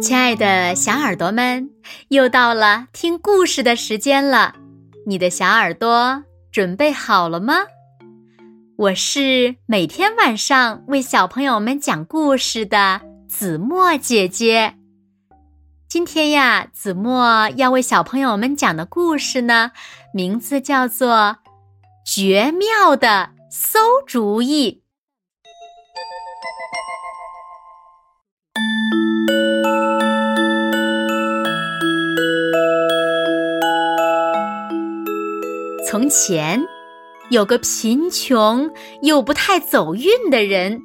亲爱的小耳朵们，又到了听故事的时间了，你的小耳朵准备好了吗？我是每天晚上为小朋友们讲故事的子墨姐姐。今天呀，子墨要为小朋友们讲的故事呢，名字叫做《绝妙的馊主意》。从前，有个贫穷又不太走运的人，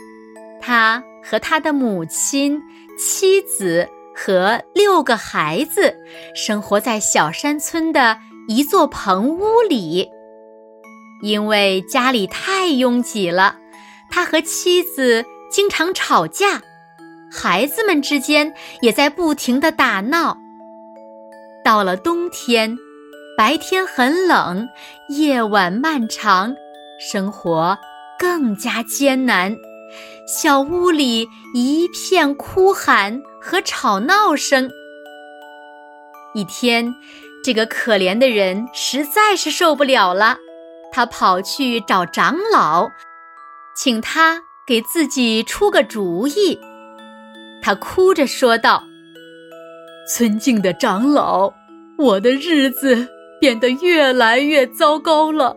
他和他的母亲、妻子和六个孩子生活在小山村的一座棚屋里。因为家里太拥挤了，他和妻子经常吵架，孩子们之间也在不停的打闹。到了冬天。白天很冷，夜晚漫长，生活更加艰难。小屋里一片哭喊和吵闹声。一天，这个可怜的人实在是受不了了，他跑去找长老，请他给自己出个主意。他哭着说道：“尊敬的长老，我的日子……”变得越来越糟糕了。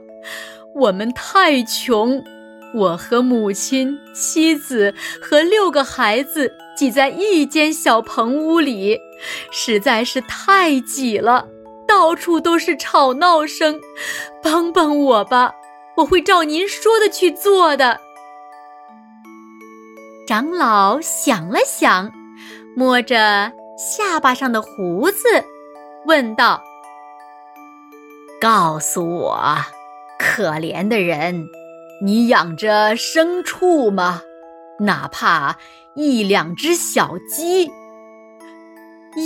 我们太穷，我和母亲、妻子和六个孩子挤在一间小棚屋里，实在是太挤了，到处都是吵闹声。帮帮我吧，我会照您说的去做的。长老想了想，摸着下巴上的胡子，问道。告诉我，可怜的人，你养着牲畜吗？哪怕一两只小鸡。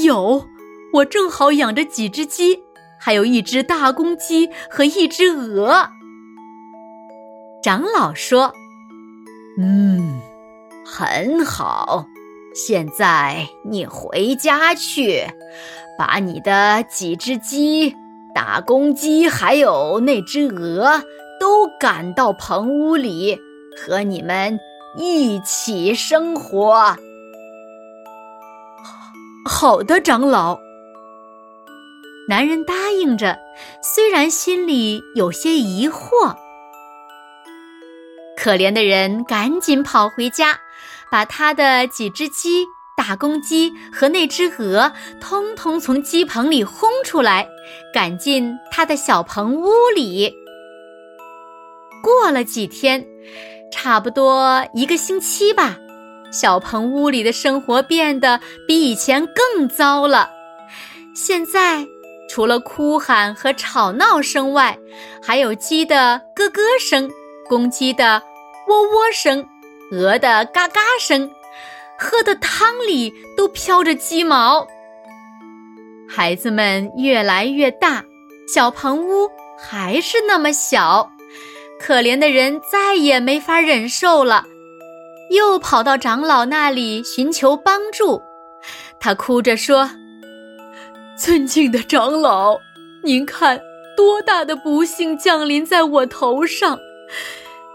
有，我正好养着几只鸡，还有一只大公鸡和一只鹅。长老说：“嗯，很好。现在你回家去，把你的几只鸡。”大公鸡还有那只鹅都赶到棚屋里，和你们一起生活。好的，长老。男人答应着，虽然心里有些疑惑。可怜的人赶紧跑回家，把他的几只鸡。大公鸡和那只鹅通通从鸡棚里轰出来，赶进他的小棚屋里。过了几天，差不多一个星期吧，小棚屋里的生活变得比以前更糟了。现在，除了哭喊和吵闹声外，还有鸡的咯咯声、公鸡的喔喔声、鹅的嘎嘎声。喝的汤里都飘着鸡毛。孩子们越来越大，小棚屋还是那么小，可怜的人再也没法忍受了，又跑到长老那里寻求帮助。他哭着说：“尊敬的长老，您看，多大的不幸降临在我头上！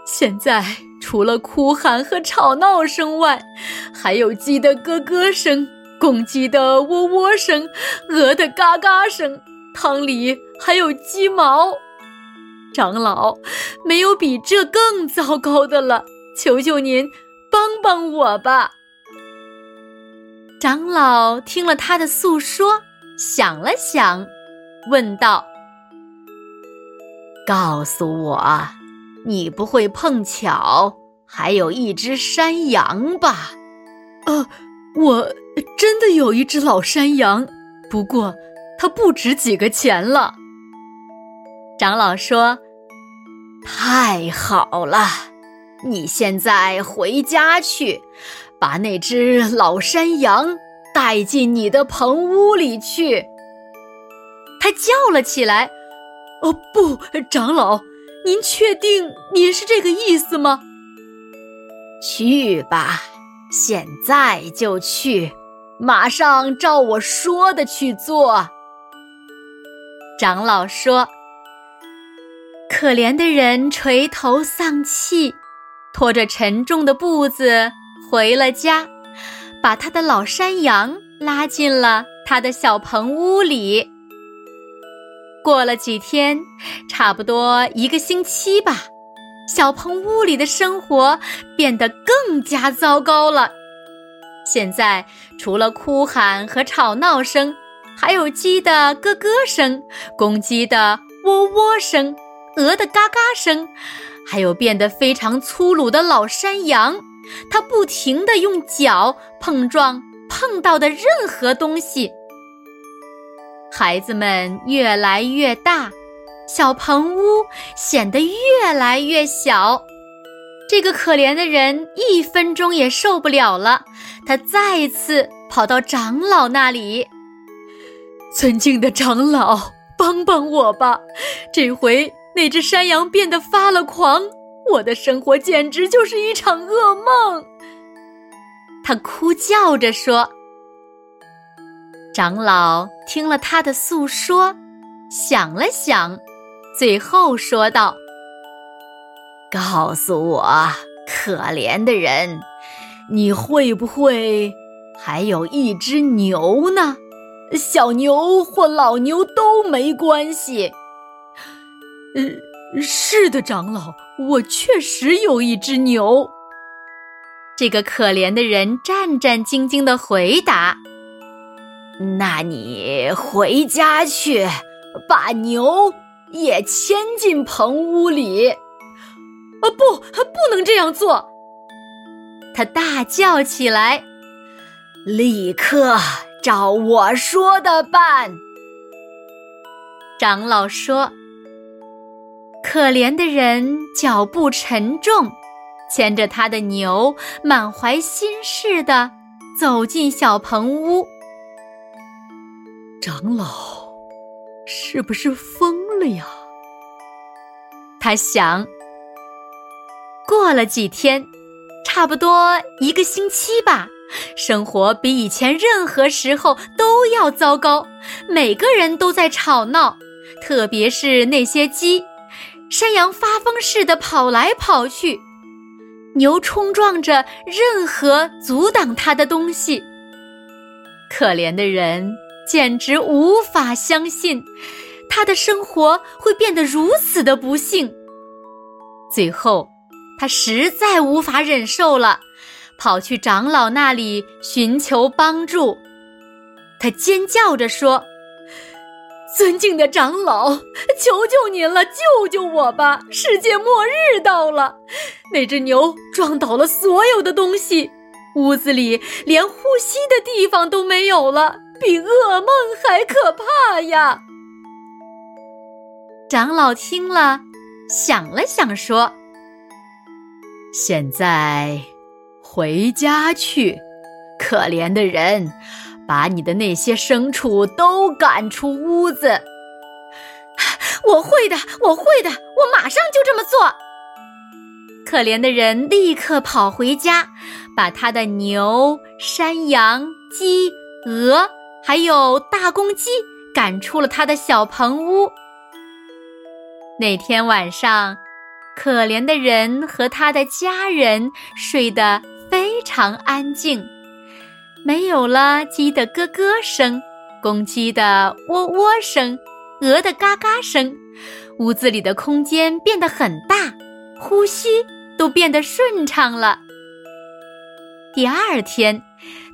现在……”除了哭喊和吵闹声外，还有鸡的咯咯声、公鸡的喔喔声、鹅的嘎嘎声，汤里还有鸡毛。长老，没有比这更糟糕的了，求求您帮帮我吧。长老听了他的诉说，想了想，问道：“告诉我。”你不会碰巧还有一只山羊吧？呃，我真的有一只老山羊，不过它不值几个钱了。长老说：“太好了，你现在回家去，把那只老山羊带进你的棚屋里去。”他叫了起来：“哦，不，长老。”您确定您是这个意思吗？去吧，现在就去，马上照我说的去做。”长老说：“可怜的人垂头丧气，拖着沉重的步子回了家，把他的老山羊拉进了他的小棚屋里。过了几天，差不多一个星期吧，小棚屋里的生活变得更加糟糕了。现在除了哭喊和吵闹声。”还有鸡的咯咯声，公鸡的喔喔声，鹅的嘎嘎声，还有变得非常粗鲁的老山羊，它不停地用脚碰撞碰到的任何东西。孩子们越来越大，小棚屋显得越来越小。这个可怜的人一分钟也受不了了，他再次跑到长老那里。尊敬的长老，帮帮我吧！这回那只山羊变得发了狂，我的生活简直就是一场噩梦。他哭叫着说。长老听了他的诉说，想了想，最后说道：“告诉我，可怜的人，你会不会还有一只牛呢？”小牛或老牛都没关系。呃，是的，长老，我确实有一只牛。这个可怜的人战战兢兢的回答：“那你回家去，把牛也牵进棚屋里。”啊，不，不能这样做！他大叫起来：“立刻！”照我说的办。长老说：“可怜的人脚步沉重，牵着他的牛，满怀心事的走进小棚屋。长老是不是疯了呀？”他想。过了几天，差不多一个星期吧。生活比以前任何时候都要糟糕，每个人都在吵闹，特别是那些鸡。山羊发疯似的跑来跑去，牛冲撞着任何阻挡它的东西。可怜的人简直无法相信，他的生活会变得如此的不幸。最后，他实在无法忍受了。跑去长老那里寻求帮助，他尖叫着说：“尊敬的长老，求求您了，救救我吧！世界末日到了，那只牛撞倒了所有的东西，屋子里连呼吸的地方都没有了，比噩梦还可怕呀！”长老听了，想了想说：“现在。”回家去，可怜的人，把你的那些牲畜都赶出屋子。我会的，我会的，我马上就这么做。可怜的人立刻跑回家，把他的牛、山羊、鸡、鹅，还有大公鸡赶出了他的小棚屋。那天晚上，可怜的人和他的家人睡得。非常安静，没有了鸡的咯咯声，公鸡的喔喔声，鹅的嘎嘎声。屋子里的空间变得很大，呼吸都变得顺畅了。第二天，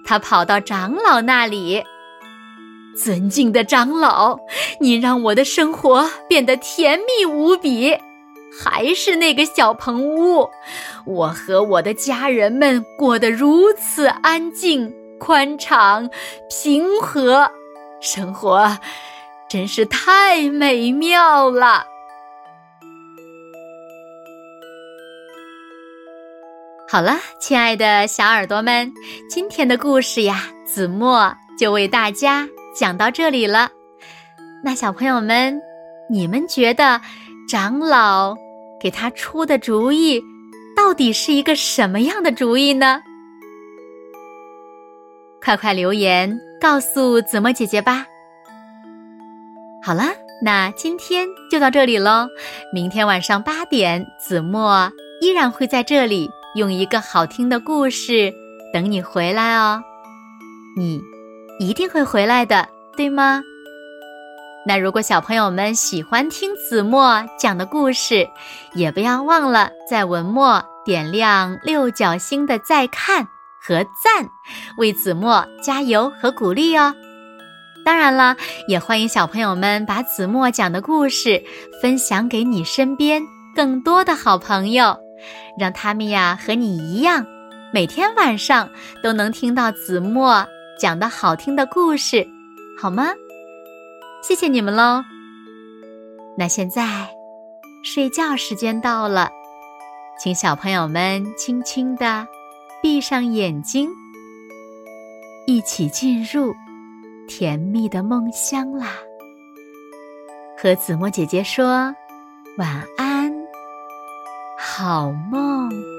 他跑到长老那里，尊敬的长老，你让我的生活变得甜蜜无比。还是那个小棚屋，我和我的家人们过得如此安静、宽敞、平和，生活真是太美妙了。好了，亲爱的小耳朵们，今天的故事呀，子墨就为大家讲到这里了。那小朋友们，你们觉得长老？给他出的主意，到底是一个什么样的主意呢？快快留言告诉子墨姐姐吧。好了，那今天就到这里喽。明天晚上八点，子墨依然会在这里用一个好听的故事等你回来哦。你一定会回来的，对吗？那如果小朋友们喜欢听子墨讲的故事，也不要忘了在文末点亮六角星的再看和赞，为子墨加油和鼓励哦。当然了，也欢迎小朋友们把子墨讲的故事分享给你身边更多的好朋友，让他们呀和你一样，每天晚上都能听到子墨讲的好听的故事，好吗？谢谢你们喽。那现在睡觉时间到了，请小朋友们轻轻的闭上眼睛，一起进入甜蜜的梦乡啦。和子墨姐姐说晚安，好梦。